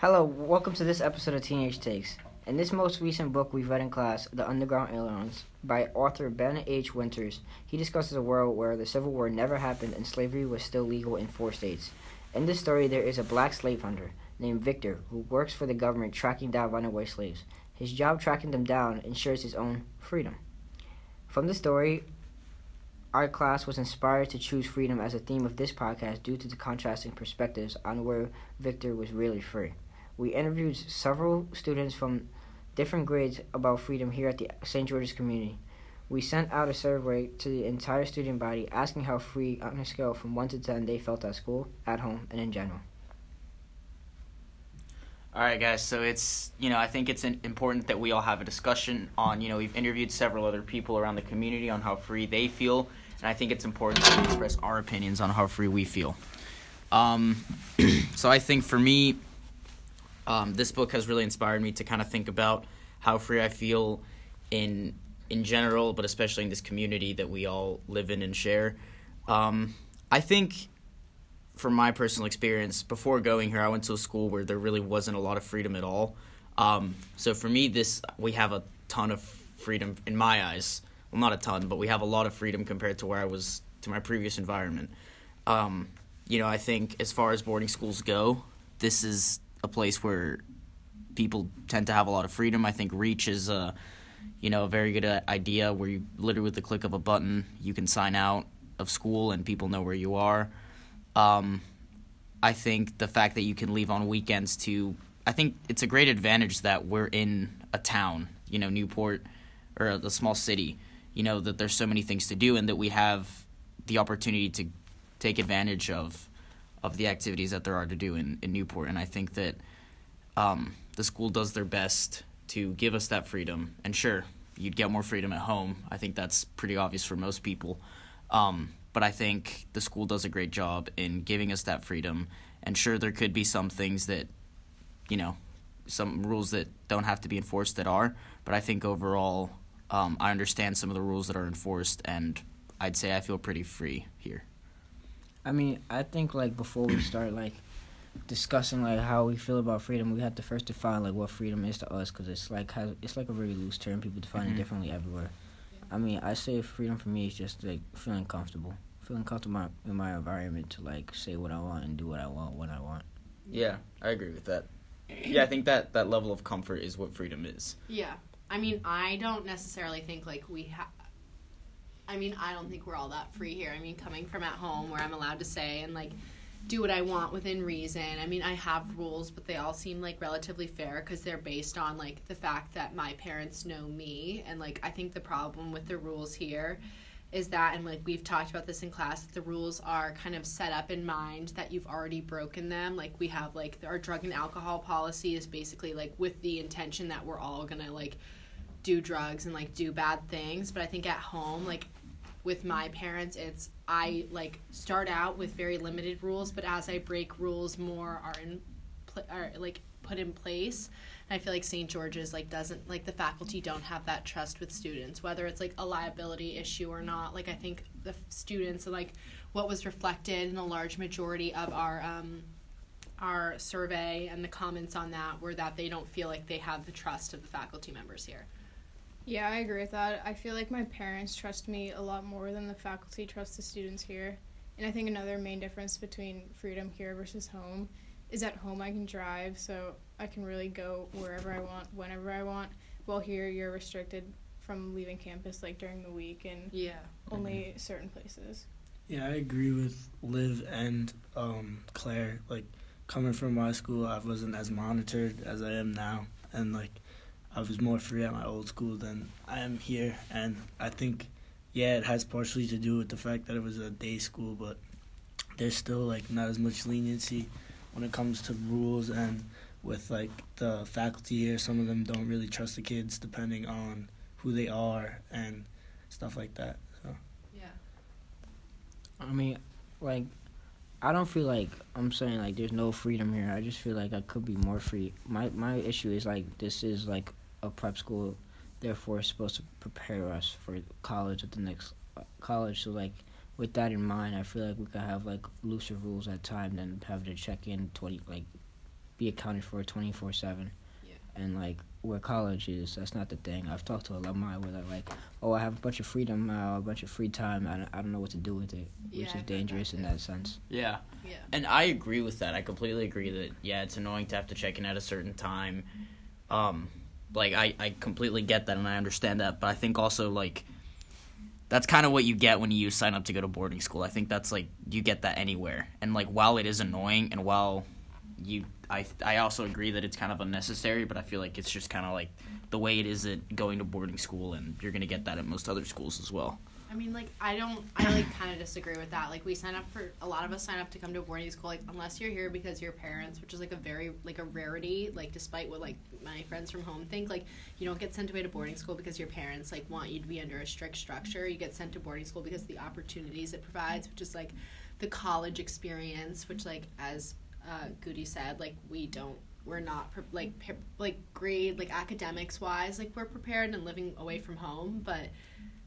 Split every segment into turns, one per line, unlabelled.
Hello, welcome to this episode of Teenage Takes. In this most recent book we've read in class, The Underground Airlines, by author Ben H. Winters, he discusses a world where the Civil War never happened and slavery was still legal in four states. In this story, there is a black slave hunter named Victor who works for the government tracking down runaway slaves. His job tracking them down ensures his own freedom. From the story, our class was inspired to choose freedom as a theme of this podcast due to the contrasting perspectives on where Victor was really free. We interviewed several students from different grades about freedom here at the St. George's community. We sent out a survey to the entire student body asking how free on a scale from 1 to 10 they felt at school, at home, and in general.
All right, guys. So it's you know I think it's important that we all have a discussion on you know we've interviewed several other people around the community on how free they feel, and I think it's important to express our opinions on how free we feel. Um, so I think for me, um, this book has really inspired me to kind of think about how free I feel in in general, but especially in this community that we all live in and share. Um, I think from my personal experience, before going here, I went to a school where there really wasn't a lot of freedom at all. Um, so for me, this we have a ton of freedom in my eyes. Well, not a ton, but we have a lot of freedom compared to where I was to my previous environment. Um, you know, I think as far as boarding schools go, this is a place where people tend to have a lot of freedom. I think Reach is a, you know, a very good uh, idea where you literally with the click of a button you can sign out of school and people know where you are. Um, I think the fact that you can leave on weekends to, I think it's a great advantage that we're in a town, you know, Newport or a, a small city, you know, that there's so many things to do and that we have the opportunity to take advantage of of the activities that there are to do in, in Newport. And I think that um, the school does their best to give us that freedom. And sure, you'd get more freedom at home. I think that's pretty obvious for most people. Um, but I think the school does a great job in giving us that freedom. And sure, there could be some things that, you know, some rules that don't have to be enforced that are, but I think overall, um, I understand some of the rules that are enforced, and I'd say I feel pretty free here.
I mean, I think like before we start like discussing like how we feel about freedom, we have to first define like what freedom is to us, because it's like has, it's like a very loose term. People define mm-hmm. it differently everywhere. I mean, I say freedom for me is just like feeling comfortable, feeling comfortable in my environment to like say what I want and do what I want when I want.
Yeah, I agree with that. Yeah, I think that that level of comfort is what freedom is.
Yeah, I mean, I don't necessarily think like we have. I mean, I don't think we're all that free here. I mean, coming from at home where I'm allowed to say and like do what I want within reason. I mean, I have rules, but they all seem like relatively fair because they're based on like the fact that my parents know me. And like, I think the problem with the rules here is that, and like we've talked about this in class, the rules are kind of set up in mind that you've already broken them. Like, we have like our drug and alcohol policy is basically like with the intention that we're all gonna like do drugs and like do bad things. But I think at home, like with my parents it's i like start out with very limited rules but as i break rules more are in pl- are like put in place and i feel like st george's like doesn't like the faculty don't have that trust with students whether it's like a liability issue or not like i think the students like what was reflected in a large majority of our um, our survey and the comments on that were that they don't feel like they have the trust of the faculty members here
yeah, I agree with that. I feel like my parents trust me a lot more than the faculty trust the students here. And I think another main difference between freedom here versus home is at home I can drive, so I can really go wherever I want, whenever I want. While here you're restricted from leaving campus like during the week and
yeah,
only mm-hmm. certain places.
Yeah, I agree with Liv and um, Claire. Like coming from my school, I wasn't as monitored as I am now, and like I was more free at my old school than I am here, and I think, yeah, it has partially to do with the fact that it was a day school, but there's still like not as much leniency when it comes to rules and with like the faculty here. Some of them don't really trust the kids, depending on who they are and stuff like that. So.
Yeah.
I mean, like I don't feel like I'm saying like there's no freedom here. I just feel like I could be more free. My my issue is like this is like a prep school, therefore it's supposed to prepare us for college at the next uh, college. So like with that in mind, I feel like we could have like looser rules at time than have to check in twenty like be accounted for twenty four seven.
Yeah.
And like where college is, that's not the thing. I've talked to alumni where they're like, "Oh, I have a bunch of freedom now, a bunch of free time. I don't, I don't know what to do with it,"
Yeah,
which
I've
is dangerous
that
in that sense.
Yeah.
Yeah.
And I agree with that. I completely agree that yeah, it's annoying to have to check in at a certain time. Um, like I, I completely get that and I understand that, but I think also like that's kind of what you get when you sign up to go to boarding school. I think that's like you get that anywhere. And like while it is annoying and while you I I also agree that it's kind of unnecessary, but I feel like it's just kind of like the way it is at going to boarding school and you're to get that at most other schools as well.
I mean, like, I don't, I like kind of disagree with that. Like, we sign up for, a lot of us sign up to come to boarding school, like, unless you're here because your parents, which is like a very, like, a rarity, like, despite what, like, my friends from home think, like, you don't get sent away to boarding school because your parents, like, want you to be under a strict structure. You get sent to boarding school because of the opportunities it provides, which is, like, the college experience, which, like, as uh, Goody said, like, we don't, we're not, pre- like, like, grade, like, academics wise, like, we're prepared and living away from home, but,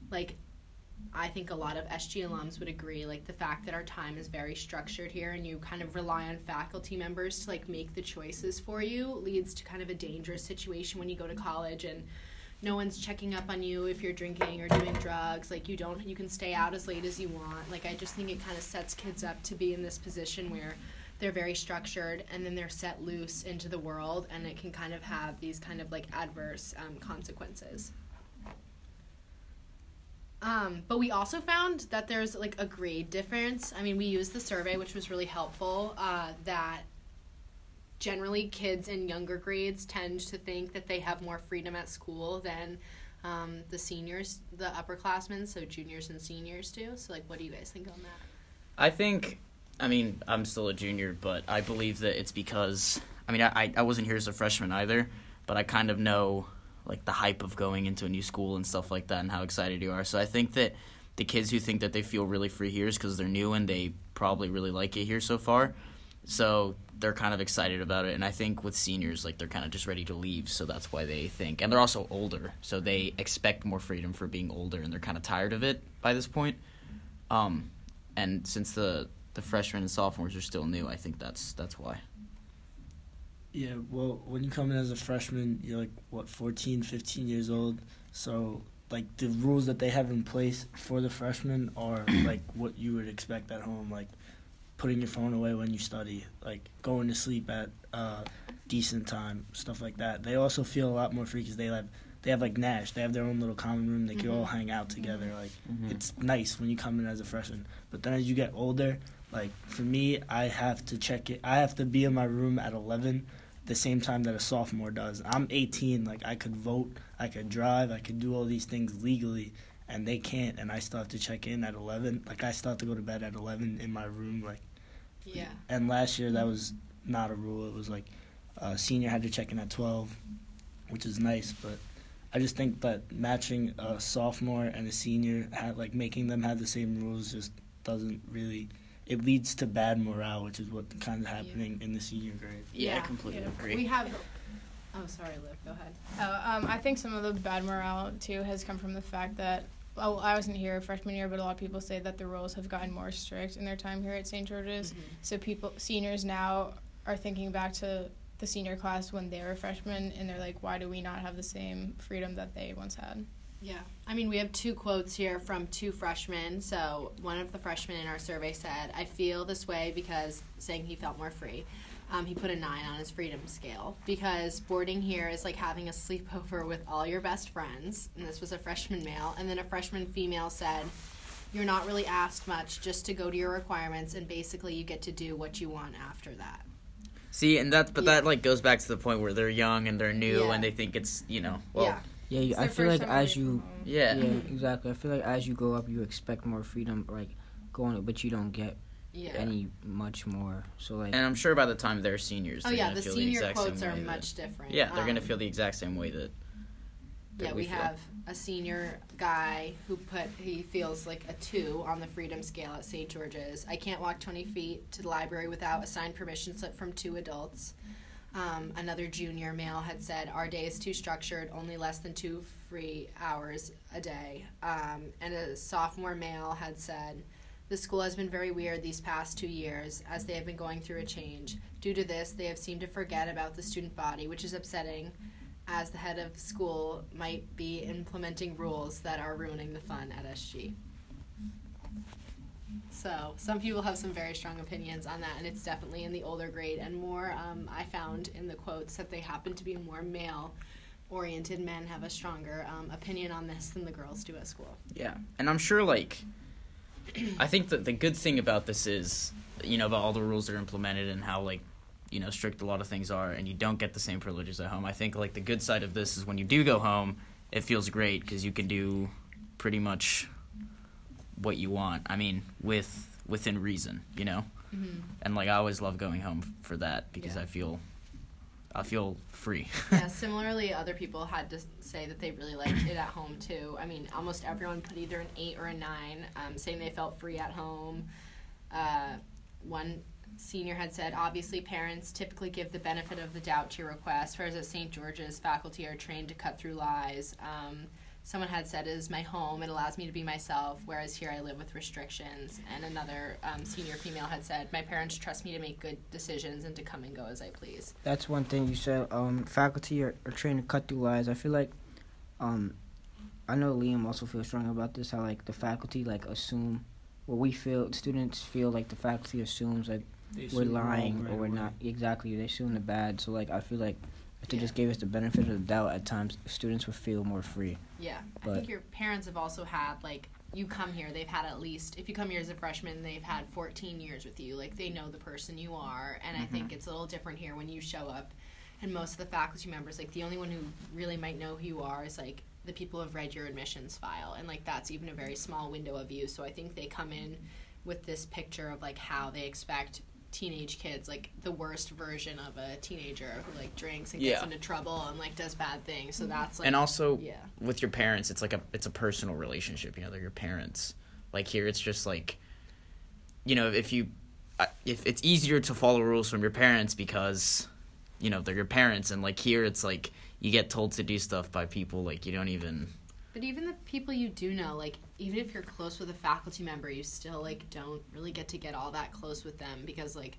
like, I think a lot of SG alums would agree, like the fact that our time is very structured here and you kind of rely on faculty members to like make the choices for you leads to kind of a dangerous situation when you go to college and no one's checking up on you if you're drinking or doing drugs. Like you don't you can stay out as late as you want. Like I just think it kind of sets kids up to be in this position where they're very structured and then they're set loose into the world and it can kind of have these kind of like adverse um, consequences. Um, but we also found that there's like a grade difference. I mean, we used the survey, which was really helpful. Uh, that generally kids in younger grades tend to think that they have more freedom at school than um, the seniors, the upperclassmen, so juniors and seniors do. So, like, what do you guys think on that?
I think, I mean, I'm still a junior, but I believe that it's because, I mean, I, I wasn't here as a freshman either, but I kind of know, like, the hype of going into a new school and stuff like that and how excited you are. So I think that the kids who think that they feel really free here is because they're new and they probably really like it here so far. So they're kind of excited about it. And I think with seniors, like, they're kind of just ready to leave. So that's why they think. And they're also older. So they expect more freedom for being older and they're kind of tired of it by this point. Um, and since the the freshmen and sophomores are still new, I think that's that's why.
Yeah, well, when you come in as a freshman, you're like, what, 14, 15 years old. So, like, the rules that they have in place for the freshmen are, like, what you would expect at home. Like, putting your phone away when you study, like, going to sleep at uh, decent time, stuff like that. They also feel a lot more free because they have, they have, like, Nash. They have their own little common room. They can all hang out together. Like, it's nice when you come in as a freshman. But then as you get older, like, for me, I have to check it. I have to be in my room at 11 the same time that a sophomore does. I'm 18, like I could vote, I could drive, I could do all these things legally, and they can't, and I still have to check in at 11. Like I still have to go to bed at 11 in my room. Like,
Yeah.
and last year that was not a rule. It was like uh, senior had to check in at 12, which is nice, but. I just think that matching a sophomore and a senior, had, like making them have the same rules, just doesn't really. It leads to bad morale, which is what kind of happening in the senior grade.
Yeah, I completely
Yeah.
agree.
We have. Oh, sorry, Liv. Go ahead.
Oh, um, I think some of the bad morale too has come from the fact that well, I wasn't here freshman year, but a lot of people say that the rules have gotten more strict in their time here at St. George's. So people, seniors now are thinking back to the senior class when they were freshmen, and they're like, why do we not have the same freedom that they once had?
Yeah. I mean, we have two quotes here from two freshmen. So, one of the freshmen in our survey said, I feel this way because saying he felt more free. Um, he put a nine on his freedom scale because boarding here is like having a sleepover with all your best friends. And this was a freshman male. And then a freshman female said, You're not really asked much just to go to your requirements, and basically you get to do what you want after that.
See, and that's but
Yeah.
that like goes back to the point where they're young and they're new
Yeah.
and they think it's you know well
yeah.
Yeah, you, I feel like as you,
yeah.
yeah, exactly. I feel like as you grow up, you expect more freedom, like going, but you don't get
Yeah.
any much more. So like,
And I'm sure by the time they're seniors,
oh,
they're
yeah.
gonna
The
feel
senior
the exact
quotes
same
are
way that-
much different.
yeah, they're gonna
Um,
feel the exact same way that. that
Yeah, we
feel.
have a senior guy who put he feels like a two on the freedom scale at St. George's. I can't walk 20 feet to the library without a signed permission slip from two adults. Um, another junior male had said, Our day is too structured, only less than two free hours a day. Um, and a sophomore male had said The school has been very weird these past two years as they have been going through a change. Due to this, they have seemed to forget about the student body, which is upsetting as the head of school might be implementing rules that are ruining the fun at SG. So some people have some very strong opinions on that, and it's definitely in the older grade and more. Um, I found in the quotes that they happen to be more male oriented men have a stronger um, opinion on this than the girls do at school.
Yeah, and I'm sure like I think that the good thing about this is you know about all the rules that are implemented and how like you know strict a lot of things are, and you don't get the same privileges at home. I think like the good side of this is when you do go home, it feels great because you can do pretty much what you want. I mean, with within reason, you know.
Mm-hmm.
And like I always love going home f- for that because
Yeah.
I feel I feel free.
yeah, similarly, other people had to say that they really liked it at home too. I mean, almost everyone put either an eight or a nine, um, saying they felt free at home. Uh, one senior had said, obviously, parents typically give the benefit of the doubt to your request, whereas at St. George's, faculty are trained to cut through lies. Um, someone had said, is my home, it allows me to be myself, whereas here I live with restrictions. And another um, senior female had said, my parents trust me to make good decisions and to come and go as I please.
That's one thing you said. Um, faculty are, are trained to cut through lies. I feel like, um, I know Liam also feels strong about this. How like the faculty like assume, what we feel students feel like the faculty assumes like
They
we're lying
right
or we're
away.
not. Exactly, they assume the bad. So like I feel like if they
Yeah.
just gave us the benefit of the doubt, at times students would feel more free.
Yeah, I think your parents have also had like you come here, they've had at least if you come here as a freshman, they've had 14 years with you. Like they know the person you are, and I think mm-hmm. it's a little different here when you show up. And most of the faculty members, like the only one who really might know who you are is like the people who have read your admissions file, and like that's even a very small window of you. So I think they come in with this picture of like how they expect teenage kids like the worst version of a teenager who like drinks and gets
Yeah.
into trouble and like does bad things. So mm-hmm. that's like
and also
yeah.
with your parents it's like a it's a personal relationship you know they're your parents. Like here it's just like you know if you uh, if it's easier to follow rules from your parents because you know they're your parents and like here it's like you get told to do stuff by people like you don't even
But even the people you do know, like even if you're close with a faculty member, you still like don't really get to get all that close with them because like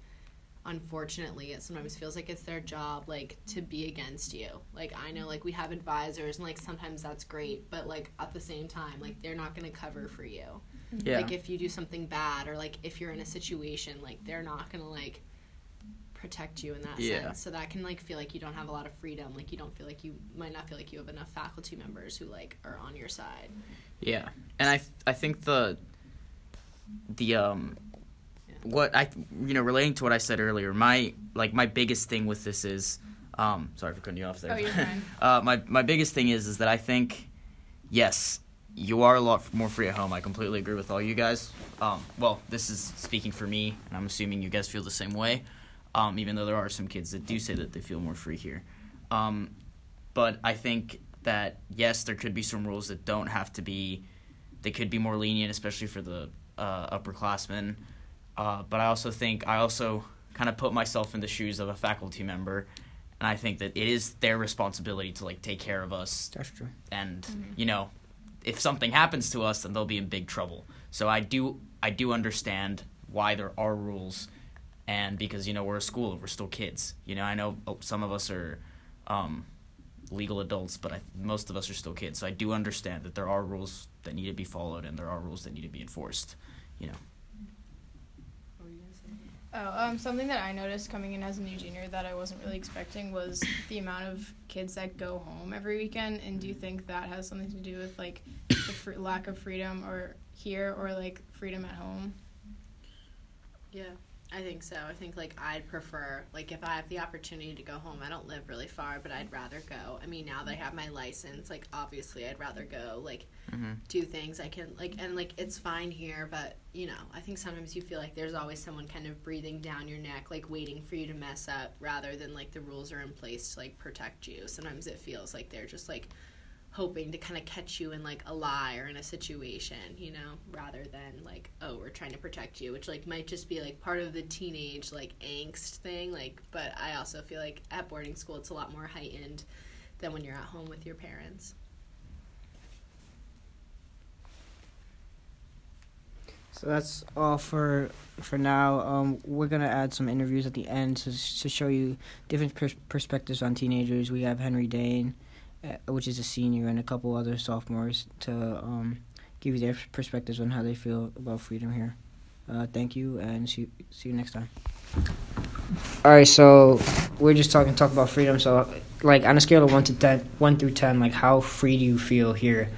unfortunately it sometimes feels like it's their job like to be against you. Like I know like we have advisors and like sometimes that's great, but like at the same time like they're not going to cover for you.
yeah
Like if you do something bad or like if you're in a situation like they're not going to like protect you in that
Yeah.
sense. So that can like feel like you don't have a lot of freedom. Like you don't feel like you might not feel like you have enough faculty members who like are on your side.
Yeah, and I I think the the um
Yeah.
what I you know relating to what I said earlier, my like my biggest thing with this is um sorry for cutting you off there.
Oh, you're fine.
uh, my my biggest thing is is that I think yes you are a lot more free at home. I completely agree with all you guys. Um, well, this is speaking for me, and I'm assuming you guys feel the same way. Um, even though there are some kids that do say that they feel more free here. Um, but I think that yes, there could be some rules that don't have to be. They could be more lenient, especially for the uh, upperclassmen. Uh, but I also think I also kind of put myself in the shoes of a faculty member, and I think that it is their responsibility to like take care of us
That's true.
and you know if something happens to us then they'll be in big trouble so i do i do understand why there are rules and because you know we're a school we're still kids you know i know oh, some of us are um, legal adults but I, most of us are still kids so i do understand that there are rules that need to be followed and there are rules that need to be enforced you know
Oh, um, something that I noticed coming in as a new junior that I wasn't really expecting was the amount of kids that go home every weekend. And do you think that has something to do with like the fr- lack of freedom or here or like freedom at home?
Yeah, I think so. I think like I'd prefer like if I have the opportunity to go home. I don't live really far, but I'd rather go. I mean, now that I have my license, like obviously I'd rather go like
Mhm.
do things I can like and like it's fine here, but you know, I think sometimes you feel like there's always someone kind of breathing down your neck like waiting for you to mess up rather than like the rules are in place to like protect you. Sometimes it feels like they're just like hoping to kind of catch you in like a lie or in a situation, you know, rather than like, oh, we're trying to protect you, which like might just be like part of the teenage like angst thing. Like, but I also feel like at boarding school it's a lot more heightened than when you're at home with your parents.
So that's all for for now. Um, we're gonna add some interviews at the end to to show you different pers- perspectives on teenagers. We have Henry Dane, which is a senior, and a couple other sophomores to um, give you their perspectives on how they feel about freedom here. Uh, thank you, and see see you next time. All right, so we're just talking talk about freedom. So, like on a scale of one to ten, one through ten, like how free do you feel here?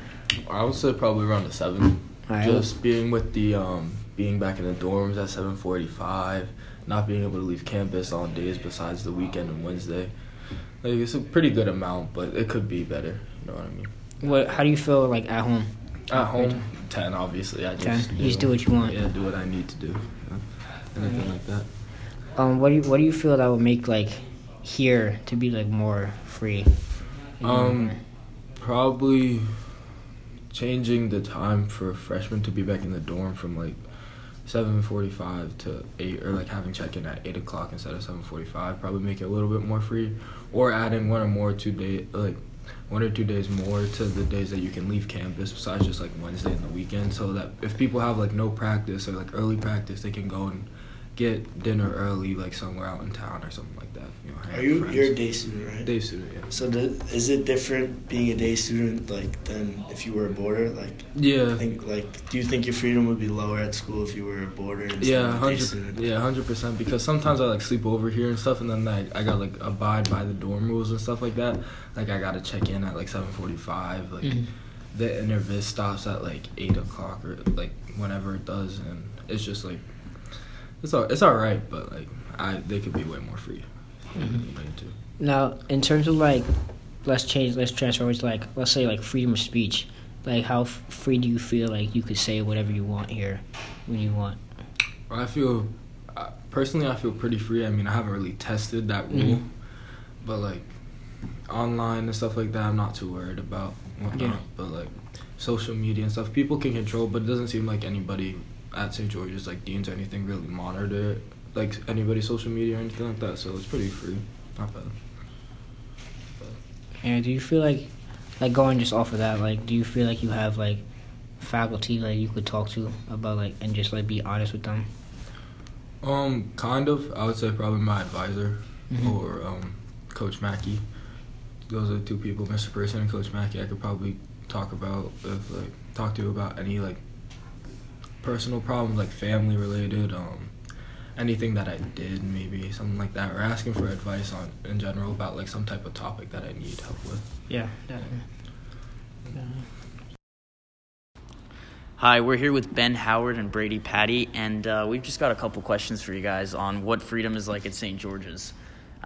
I would say probably around a seven.
All right.
Just being with the um, being back in the dorms at seven forty five, not being able to leave campus on days besides the weekend and Wednesday. Like it's a pretty good amount, but it could be better. You know what I mean?
What? How do you feel like at home?
At home, ten obviously. I just
10. You just do what you want.
Yeah, do what I need to do. you know? Anything like that.
Um, what do you what do you feel that would make like here to be like more free?
Um, probably changing the time for freshmen to be back in the dorm from like seven forty-five to eight, or like having check-in at eight o'clock instead of seven forty-five. Probably make it a little bit more free, or adding one or more two day like one or two days more to the days that you can leave campus besides just like Wednesday and the weekend, so that if people have like no practice or like early practice, they can go and get dinner early like somewhere out in town or something like that. You know, hang
Are you
friends.
you're a day student, right?
day student? Yeah.
So the, is it different being a day student like than if you were a boarder? Like
Yeah.
I think like do you think your freedom would be lower at school if you were a boarder instead
Yeah,
of a day
hundred.
student?
Yeah, hundred percent. Because sometimes I like sleep over here and stuff, and then like I got like abide by the dorm rules and stuff like that. Like I gotta check in at like seven forty-five. Like
Mhm.
the intervis stops at like eight o'clock or like whenever it does, and it's just like it's all it's all right, but like I they could be way more free.
Mhm.
Too.
Now, in terms of like, let's change, let's transfer to like, let's say like freedom of speech. Like, how f- free do you feel like you could say whatever you want here, when you want?
Well, I feel uh, personally, I feel pretty free. I mean, I haven't really tested that rule,
Mhm.
but like online and stuff like that, I'm not too worried about. Whatnot.
Yeah.
But like social media and stuff, people can control, but it doesn't seem like anybody at St. George's, like deans or anything, really monitor it, like anybody's social media or anything like that. So it's pretty free, not bad.
And do you feel like, like going just off of that, like, do you feel like you have like faculty like you could talk to about like and just like be honest with them?
Um, kind of. I would say probably my advisor
Mhm.
or um, Coach Mackey. Those are the two people, Mr. Person and Coach Mackey. I could probably talk about if like talk to about any like personal problems, like family related, um, anything that I did, maybe something like that, or asking for advice on in general about like some type of topic that I need help with.
Yeah, definitely.
Hi, we're here with Ben Howard and Brady Patty, and uh, we've just got a couple questions for you guys on what freedom is like at St. George's.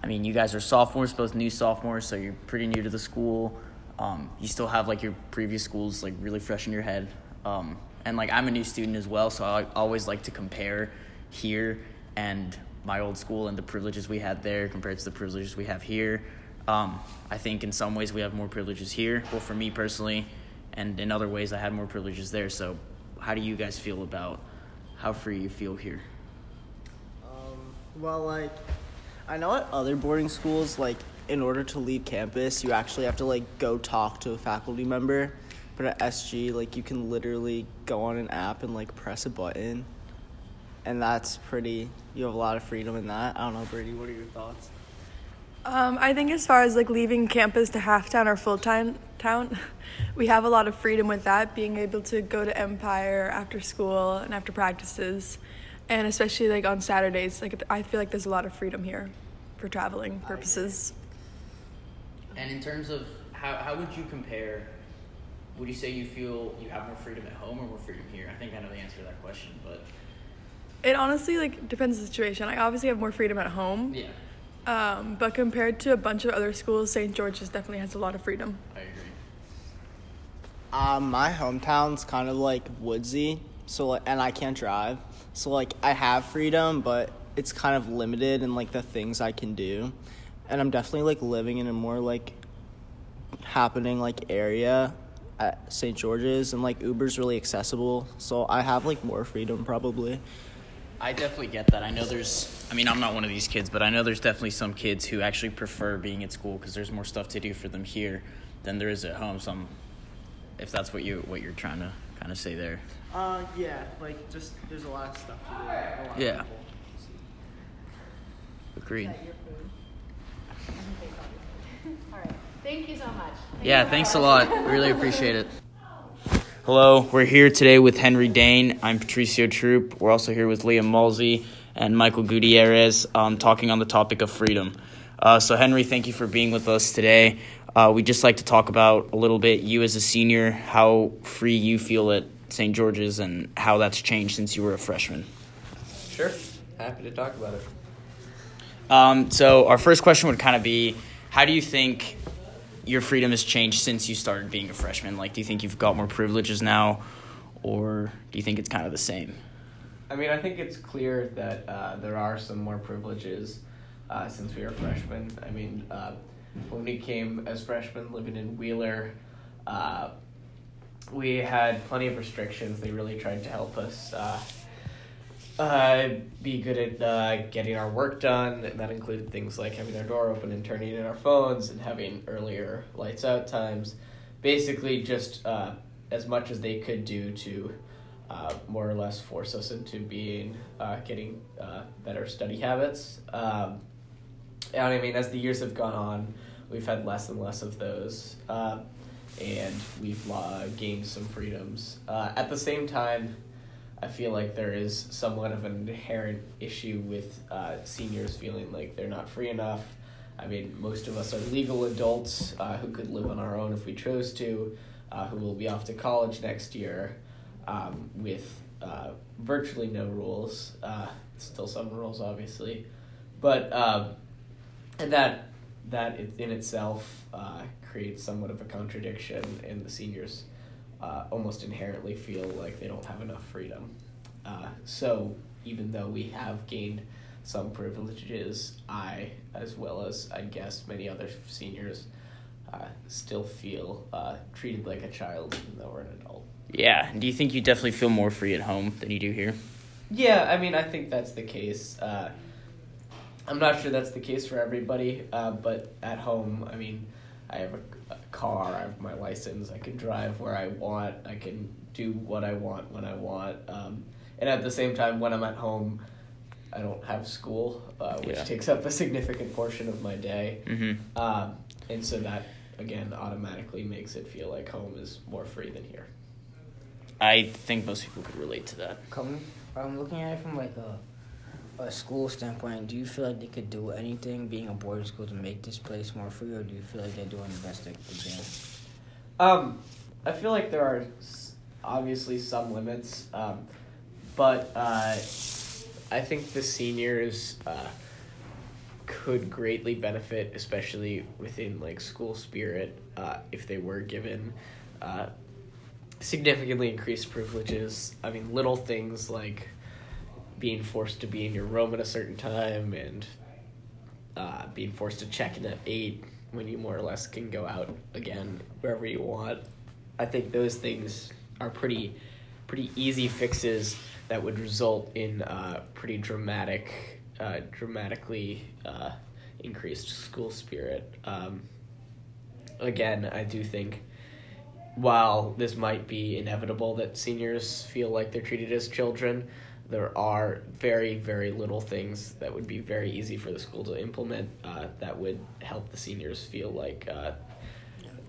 I mean, you guys are sophomores, both new sophomores, so you're pretty new to the school. Um, you still have like your previous schools like really fresh in your head. Um, and like I'm a new student as well, so I always like to compare here and my old school and the privileges we had there compared to the privileges we have here. Um, I think in some ways we have more privileges here. Well, for me personally, and in other ways I had more privileges there. So, how do you guys feel about how free you feel here?
Um, well, like, I know at other boarding schools, like, in order to leave campus, you actually have to, like, go talk to a faculty member. But at SG, like, you can literally go on an app and, like, press a button. And that's pretty, you have a lot of freedom in that. I don't know, Brady, what are your thoughts?
Um, I think as far as like leaving campus to half-town or full-time town, we have a lot of freedom with that, being able to go to Empire after school and after practices, and especially like on Saturdays. Like I feel like there's a lot of freedom here for traveling purposes.
And in terms of how, how would you compare? Would you say you feel you have more freedom at home or more freedom here? I think I know the answer to that question, but
It honestly like depends on the situation. I obviously have more freedom at home,
yeah,
um, but compared to a bunch of other schools, St. George's definitely has a lot of freedom.
I agree.
Um, my hometown's kind of like woodsy, so like, and I can't drive, so like I have freedom, but it's kind of limited in like the things I can do, and I'm definitely like living in a more like happening like area at St. George's, and like Uber's really accessible, so I have like more freedom probably.
I definitely get that. I know there's, I mean, I'm not one of these kids, but I know there's definitely some kids who actually prefer being at school because there's more stuff to do for them here than there is at home. So, I'm, if that's what you what you're trying to kind of say there?
Uh, yeah, like just there's a lot of stuff to do. A lot of
Yeah.
people.
Agreed.
All right. Thank you so much.
Yeah, thanks a lot. Really appreciate it. Hello, we're here today with Henry Dane. I'm Patricio Troop. We're also here with Liam Mulsey and Michael Gutierrez um, talking on the topic of freedom. Uh, so, Henry, thank you for being with us today. Uh, we'd just like to talk about a little bit you as a senior, how free you feel at St. George's, and how that's changed since you were a freshman.
Sure. Happy to talk about it.
Um, so, our first question would kind of be how do you think your freedom has changed since you started being a freshman? Like, do you think you've got more privileges now, or do you think it's kind of the same?
I mean, I think it's clear that uh, there are some more privileges uh, since we were freshmen. I mean, uh, when we came as freshmen living in Wheeler, uh, we had plenty of restrictions. They really tried to help us uh, be good at uh, getting our work done. And that included things like having our door open and turning in our phones and having earlier lights out times. Basically, just uh, as much as they could do to uh, more or less force us into being uh, getting uh, better study habits. Um, and I mean, as the years have gone on, we've had less and less of those, and we've gained some freedoms. At the same time, I feel like there is somewhat of an inherent issue with uh, seniors feeling like they're not free enough. I mean, most of us are legal adults uh, who could live on our own if we chose to, uh, who will be off to college next year um, with uh, virtually no rules. Uh, still some rules, obviously, but um, and that that in itself uh, creates somewhat of a contradiction, in the seniors uh, almost inherently feel like they don't have enough freedom. Uh, so even though we have gained some privileges, I, as well as I guess many other seniors, uh, still feel uh, treated like a child even though we're an adult.
Yeah. Do you think you definitely feel more free at home than you do here?
Yeah, I mean, I think that's the case. Uh, I'm not sure that's the case for everybody, uh, but at home, I mean, I have a, a car, I have my license, I can drive where I want, I can do what I want when I want. Um, and at the same time, when I'm at home, I don't have school, uh, which
Yeah.
takes up a significant portion of my day.
Mm-hmm.
Um, and so that, again, automatically makes it feel like home is more free than here.
I think most people could relate to that.
Coming, I'm looking at it from like a, a school standpoint, do you feel like they could do anything being a boarding school to make this place more free, or do you feel like they're doing the best they can?
Um, I feel like there are obviously some limits, um, but uh, I think the seniors uh, could greatly benefit, especially within like school spirit, uh, if they were given uh, significantly increased privileges. I mean, little things like being forced to be in your room at a certain time and uh, being forced to check in at eight when you more or less can go out again wherever you want. I think those things are pretty pretty easy fixes that would result in uh, pretty dramatic, uh, dramatically uh, increased school spirit. Um, again, I do think while this might be inevitable that seniors feel like they're treated as children, there are very, very little things that would be very easy for the school to implement uh, that would help the seniors feel like uh,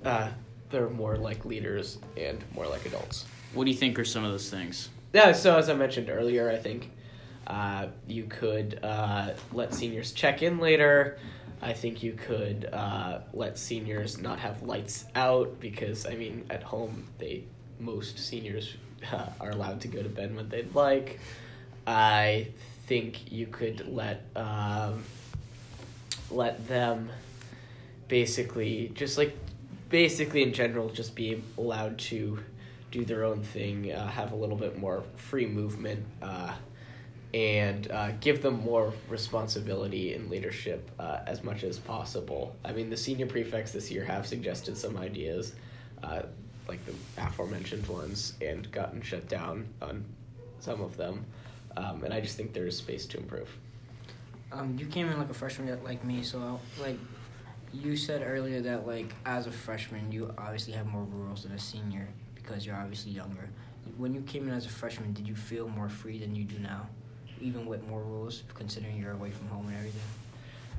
uh, they're more like leaders and more like adults.
What do you think are some of those things?
Yeah, so as I mentioned earlier, I think uh, you could uh, let seniors check in later. I think you could uh, let seniors not have lights out because, I mean, at home, they most seniors uh, are allowed to go to bed when they'd like. I think you could let um, let them basically just like basically in general just be allowed to do their own thing, uh, have a little bit more free movement, uh, and uh, give them more responsibility and leadership uh, as much as possible. I mean, the senior prefects this year have suggested some ideas, uh, like the aforementioned ones, and gotten shut down on some of them. Um, and I just think there is space to improve.
Um, you came in like a freshman like me, so like you said earlier that like as a freshman you obviously have more rules than a senior because you're obviously younger. when you came in as a freshman, did you feel more free than you do now, even with more rules, considering you're away from home and everything?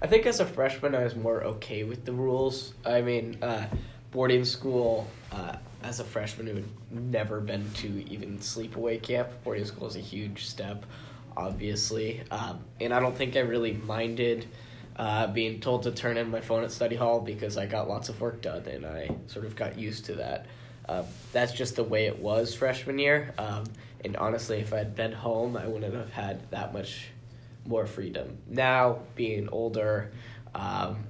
I think as a freshman, I was more okay with the rules. I mean, uh, boarding school, uh, as a freshman who had never been to even sleepaway camp, boarding school is a huge step, obviously. Um, and I don't think I really minded uh, being told to turn in my phone at study hall because I got lots of work done and I sort of got used to that. Uh, that's just the way it was freshman year. Um, and honestly, if I'd been home, I wouldn't have had that much more freedom. Now, being older, um,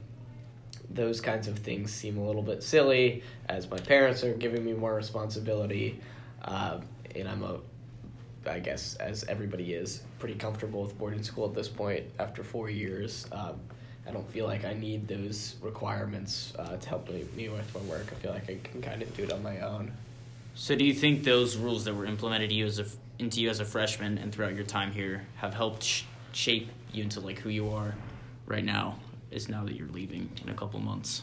those kinds of things seem a little bit silly as my parents are giving me more responsibility. Um, and I'm a, I guess, as everybody is, pretty comfortable with boarding school at this point after four years. Um, I don't feel like I need those requirements uh, to help me, me with my work. I feel like I can kind of do it on my own.
So, do you think those rules that were implemented you as a, into you as a freshman and throughout your time here have helped sh- shape you into like who you are right now? Is now that you're leaving in a couple months.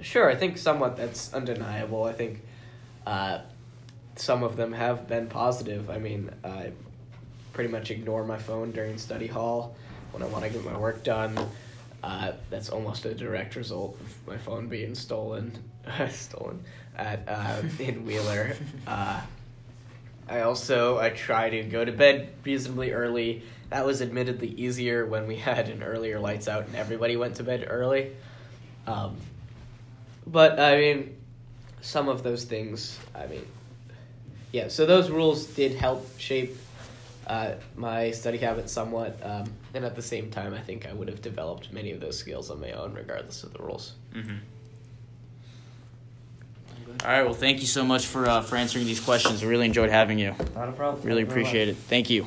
Sure, I think somewhat that's undeniable. I think uh, some of them have been positive. I mean, I pretty much ignore my phone during study hall when I want to get my work done. Uh, that's almost a direct result of my phone being stolen, stolen at uh, in Wheeler. I also I try to go to bed reasonably early. That was admittedly easier when we had an earlier lights out and everybody went to bed early. Um, but I mean, some of those things. I mean, yeah. So those rules did help shape uh, my study habits somewhat, um, and at the same time, I think I would have developed many of those skills on my own, regardless of the rules.
Mm-hmm. All right. Well, thank you so much for uh, for answering these questions. We really enjoyed having you.
Not a problem.
Really
Thank you very much.
appreciate it. Thank you.